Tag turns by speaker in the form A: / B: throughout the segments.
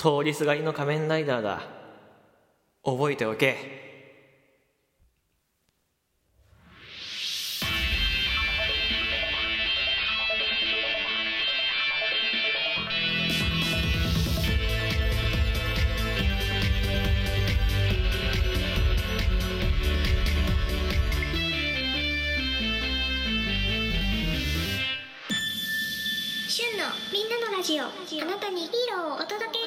A: 通りすがりの仮面ライダーだ。覚えておけ。
B: 旬のみんなのラジオ。あなたにヒーローをお届け。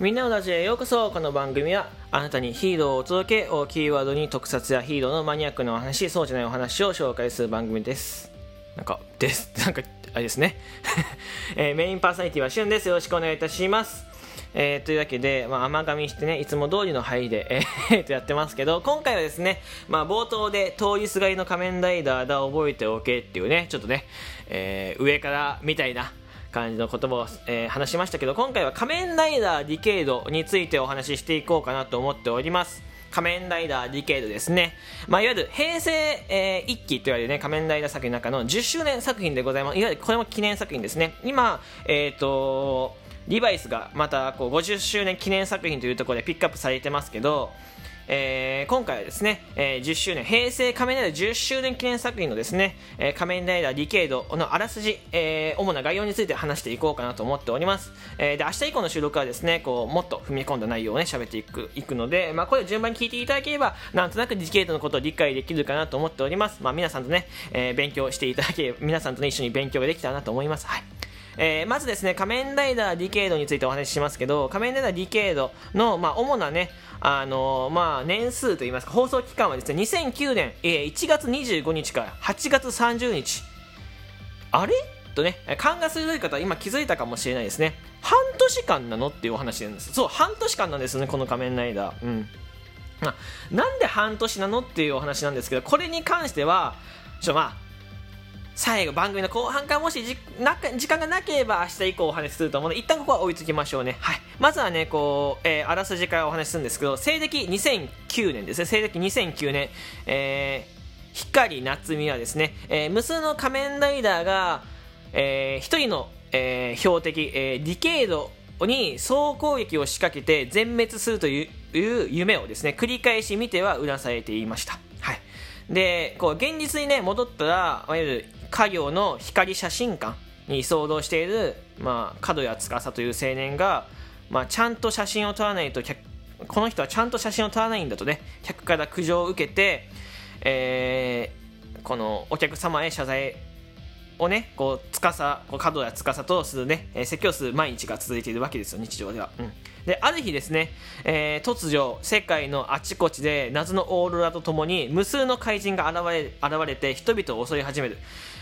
A: みんなのラジオへようこそ。この番組はあなたにヒーローをお届けをキーワードに特撮やヒーローのマニアックなお話そうじゃないお話を紹介する番組です。なんかです。なんかあれですね、えーメインパーソナリティはしゅんです。よろしくお願いいたします。えーというわけで、まあ、甘噛みしてねいつも通りの入りで、えー とやってますけど今回はですね、まあ、冒頭で通りすがりの仮面ライダーだ覚えておけっていうねちょっとね、えー上からみたいな感じの言葉を、えー話しましたけど今回は仮面ライダーディケイドについてお話ししていこうかなと思っております。仮面ライダーディケイドですね、まあ、いわゆる平成、えー一期と言われるね仮面ライダー作品の中の10周年作品でございます。いわゆるこれも記念作品ですね。今えっ、とリバイスがまたこう50周年記念作品というところでピックアップされてますけどえー今回はですね、えー10周年平成仮面ライダー10周年記念作品のですね、えー仮面ライダーディケイドのあらすじ、えー主な概要について話していこうかなと思っております、えーで明日以降の収録はですねこうもっと踏み込んだ内容をね喋っていくいくので、まあ、これを順番に聞いていただければなんとなくディケイドのことを理解できるかなと思っております、まあ、皆さんとね、えー勉強していただけ皆さんとね一緒に勉強ができたらなと思います。はい。えーまずですね仮面ライダーディケイドについてお話ししますけど仮面ライダーディケイドの、まあ、主なねあのーまあ、年数といいますか放送期間はですね2009年、えー1月25日から8月30日あれ？とね勘が鋭い方は今気づいたかもしれないですね。半年間なの？っていうお話なんです。そう半年間なんですねこの仮面ライダー。うん。まあ、なんで半年なの？っていうお話なんですけどこれに関してはちょっとまあ最後番組の後半からもしじな時間がなければ明日以降お話しすると思うので一旦ここは追いつきましょうね、はい、まずはねこう、えーあらすじからお話しするんですけど西暦2009年ですね。西暦2009年、えー光夏美はですね、えー無数の仮面ライダーが、えー一人の、えー標的、えーディケイドに総攻撃を仕掛けて全滅するという夢をですね繰り返し見てはうなされていました、でこう現実にね戻ったらいわゆる家業の光写真館に騒動している、まあ、角谷司という青年が、まあ、ちゃんと写真を撮らないとこの人はちゃんと写真を撮らないんだとね客から苦情を受けて、えーこのお客様へ謝罪をねこう司こう角谷司とするね、えー説教する毎日が続いているわけですよ日常では、うん、である日ですね、えー突如世界のあちこちで謎のオーロラとともに無数の怪人が現れ現れて人々を襲い始める、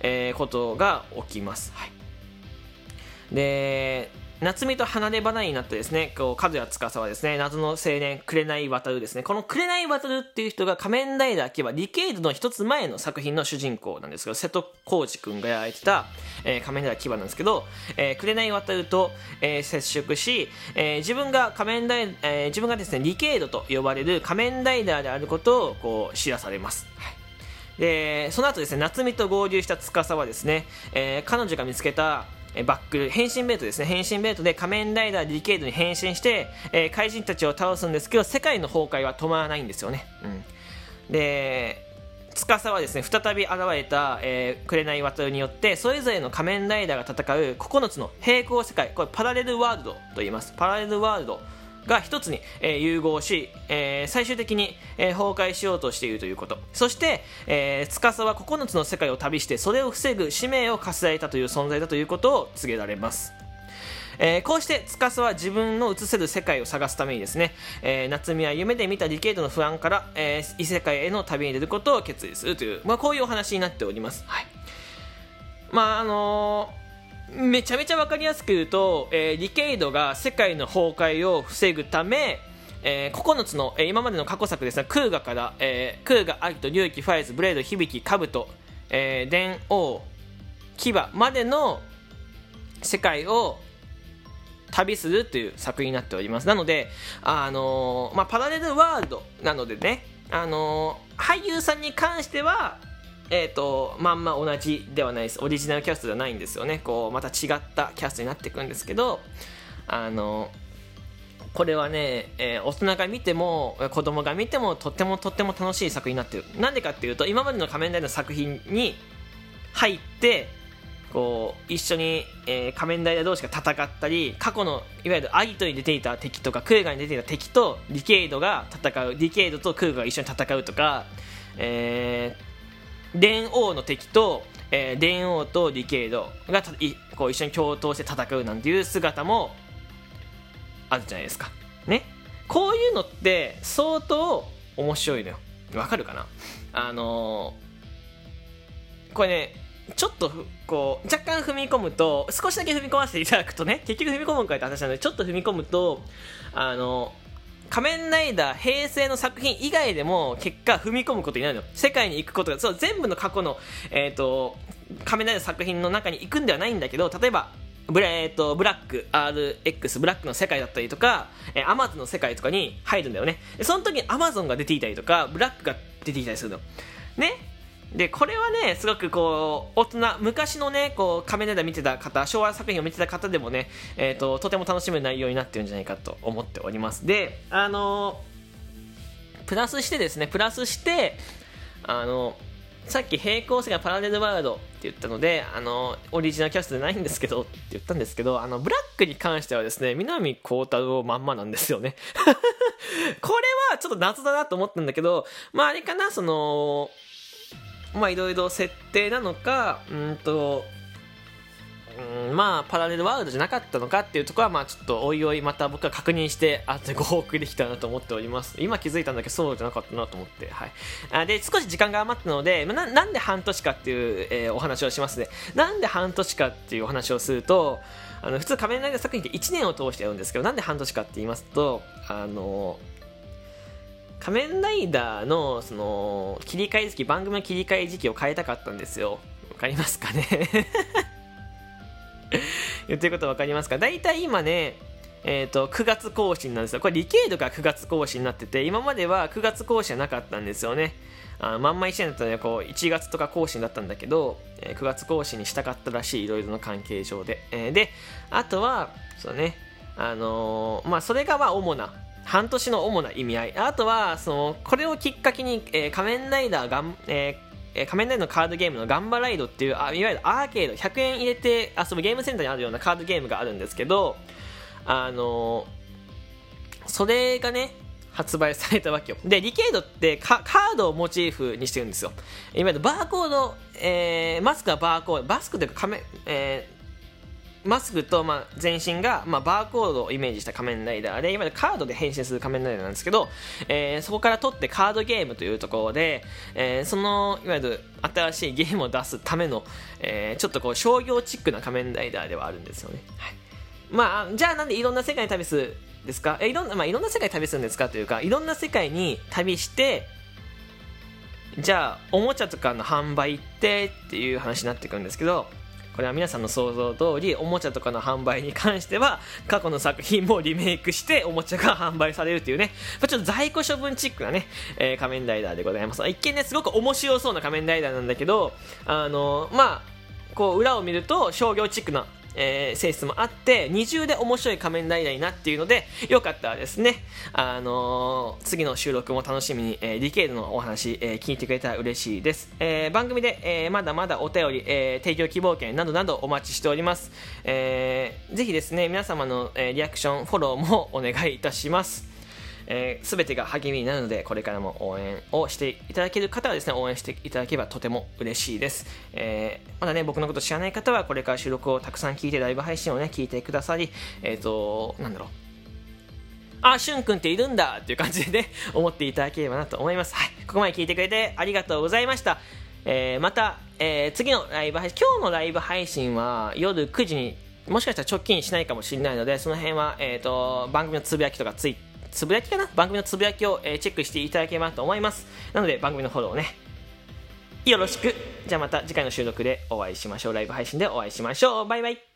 A: えーことが起きます、はい、で夏美と離れ離れになってですねこう角谷司はですね謎の青年紅渡るですね。この紅渡るっていう人が仮面ライダーキバディケイドの一つ前の作品の主人公なんですけど瀬戸康史君がやられてた、えー仮面ライダーキバなんですけど、えー、紅渡ると、えー接触し、えー自分が仮面ライ、えー自分がですねディケイドと呼ばれる仮面ライダーであることをこう知らされます、はい。でその後ですね夏美と合流した司はですね、えー彼女が見つけたえバック変身ベートですね。変身ベルトで仮面ライダーディケイドに変身して、えー怪人たちを倒すんですけど世界の崩壊は止まらないんですよね、うん、で司はですね再び現れた、えー、紅渡によってそれぞれの仮面ライダーが戦う9つの平行世界。これパラレルワールドと言います。パラレルワールド。が一つに、えー融合し、えー最終的に、えー崩壊しようとしているということ。そして、えー、司は9つの世界を旅してそれを防ぐ使命を課せられたという存在だということを告げられます。えーこうして司は自分の映せる世界を探すためにですね、えー夏美は夢で見たディケイドの不安から、えー異世界への旅に出ることを決意するという、まあ、こういうお話になっております、はい、まああのーめちゃめちゃ分かりやすく言うと、えーディケイドが世界の崩壊を防ぐため、えー9つの、えー今までの過去作ですねクーガから、えークーガアギト龍騎ファイズブレード響きカブト、えー電王牙までの世界を旅するという作品になっております。なので、あのーまあ、パラレルワールドなのでね、あのー俳優さんに関してはえー、とまんま同じではないです。オリジナルキャストではないんですよね。こうまた違ったキャストになっていくんですけどあのこれはね、えー大人が見ても子供が見てもとってもとっても楽しい作品になってる。なんでかっていうと今までの仮面ライダーの作品に入ってこう一緒に、えー仮面ライダー同士が戦ったり過去のいわゆるアギトに出ていた敵とかクーガに出ていた敵とディケイドが戦うディケイドとクーガが一緒に戦うとか、えー電王の敵と、えー電王とディケイドがこう一緒に共闘して戦うなんていう姿もあるじゃないですか。ね。こういうのって相当面白いのよ。わかるかな？あのーこれねちょっとこう若干踏み込むと少しだけ踏み込ませていただくとね結局踏み込むんかいって話なのでちょっと踏み込むとあの仮面ライダー平成の作品以外でも結果踏み込むことになるの。世界に行くことがそう全部の過去の、えー、と仮面ライダー作品の中に行くんではないんだけど例えばブラ,、えー、とブラック RX ブラックの世界だったりとか、えー、アマゾンの世界とかに入るんだよね。その時にアマゾンが出ていたりとかブラックが出ていたりするの。ね？でこれはねすごくこう大人昔のねこう仮面ライダー見てた方昭和作品を見てた方でもね、えー、ととても楽しむ内容になってるんじゃないかと思っております。であのプラスしてですねプラスしてあのさっき平行世界パラレルワールドって言ったのであのオリジナルキャストじゃないんですけどって言ったんですけどあのブラックに関してはですね南光太郎まんまなんですよね。これはちょっと謎だなと思ったんだけどまああれかなそのまあいろいろ設定なのかうんとうんまあパラレルワールドじゃなかったのかっていうところはまあちょっとおいおいまた僕は確認してあとご報告できたらなと思っております。今気づいたんだけどそうじゃなかったなと思って。はい。あで少し時間が余ったのでななんで半年かっていう、えーお話をしますね。なんで半年かっていうお話をするとあの普通仮面ライダー作品って1年を通してやるんですけどなんで半年かって言いますとあの仮面ライダーのその切り替え時期番組の切り替え時期を変えたかったんですよ。わかりますかね？言ってることわかりますか？大体今ねえー、と9月更新なんですよ。これリケードが9月更新になってて今までは9月更新はなかったんですよね。あまんま1年だったらこう1月とか更新だったんだけど、えー9月更新にしたかったらしいいろいろな関係上で、えーであとはそうねあのーまあそれがまあ主な半年の主な意味合い。あとはそのこれをきっかけに、えー仮面ライダーがん、えー仮面ライダーのカードゲームのガンバライドっていうあいわゆるアーケード100円入れて遊ぶゲームセンターにあるようなカードゲームがあるんですけどあのそれがね発売されたわけよ。でリケードってカカードをモチーフにしてるんですよ。いわゆるバーコード、えーマスクはバーコードマスクというか仮面、えーマスクと、まあ、全身が、まあ、バーコードをイメージした仮面ライダーでいわゆるカードで変身する仮面ライダーなんですけど、えーそこから取ってカードゲームというところで、えーそのいわゆる新しいゲームを出すための、えーちょっとこう商業チックな仮面ライダーではあるんですよね、はい。まあじゃあなんでいろんな世界に旅するんですか？えいろんな、まあ、いろんな世界に旅するんですかというかいろんな世界に旅してじゃあおもちゃとかの販売ってっていう話になってくるんですけどこれは皆さんの想像通りおもちゃとかの販売に関しては過去の作品もリメイクしておもちゃが販売されるというね。まちょっと在庫処分チックなね、えー仮面ライダーでございます。一見ねすごく面白そうな仮面ライダーなんだけどあのまあこう裏を見ると商業チックな、えー性質もあって二重で面白い仮面ライダーになっているのでよかったらですね、あのー次の収録も楽しみに、えーディケイドのお話、えー聞いてくれたら嬉しいです、えー番組で、えーまだまだお便り、えー提供希望券などなどお待ちしております、えーぜひですね皆様の、えーリアクションフォローもお願いいたします。えー、全てが励みになるのでこれからも応援をしていただける方はですね応援していただければとても嬉しいです、えーまだね僕のこと知らない方はこれから収録をたくさん聞いてライブ配信をね聞いてくださりえっ、となんだろうあ、しゅんくんっているんだっていう感じでね、思っていただければなと思います。はい。ここまで聞いてくれてありがとうございました。えーまた、えー次のライブ配信、今日のライブ配信は夜9時にもしかしたら直近しないかもしれないので、その辺は、えっ、と、番組のつぶやきとかツイつぶやきかな？番組のつぶやきを、えーチェックしていただければと思います。なので番組のフォローねよろしく。じゃあまた次回の収録でお会いしましょう。ライブ配信でお会いしましょう。バイバイ。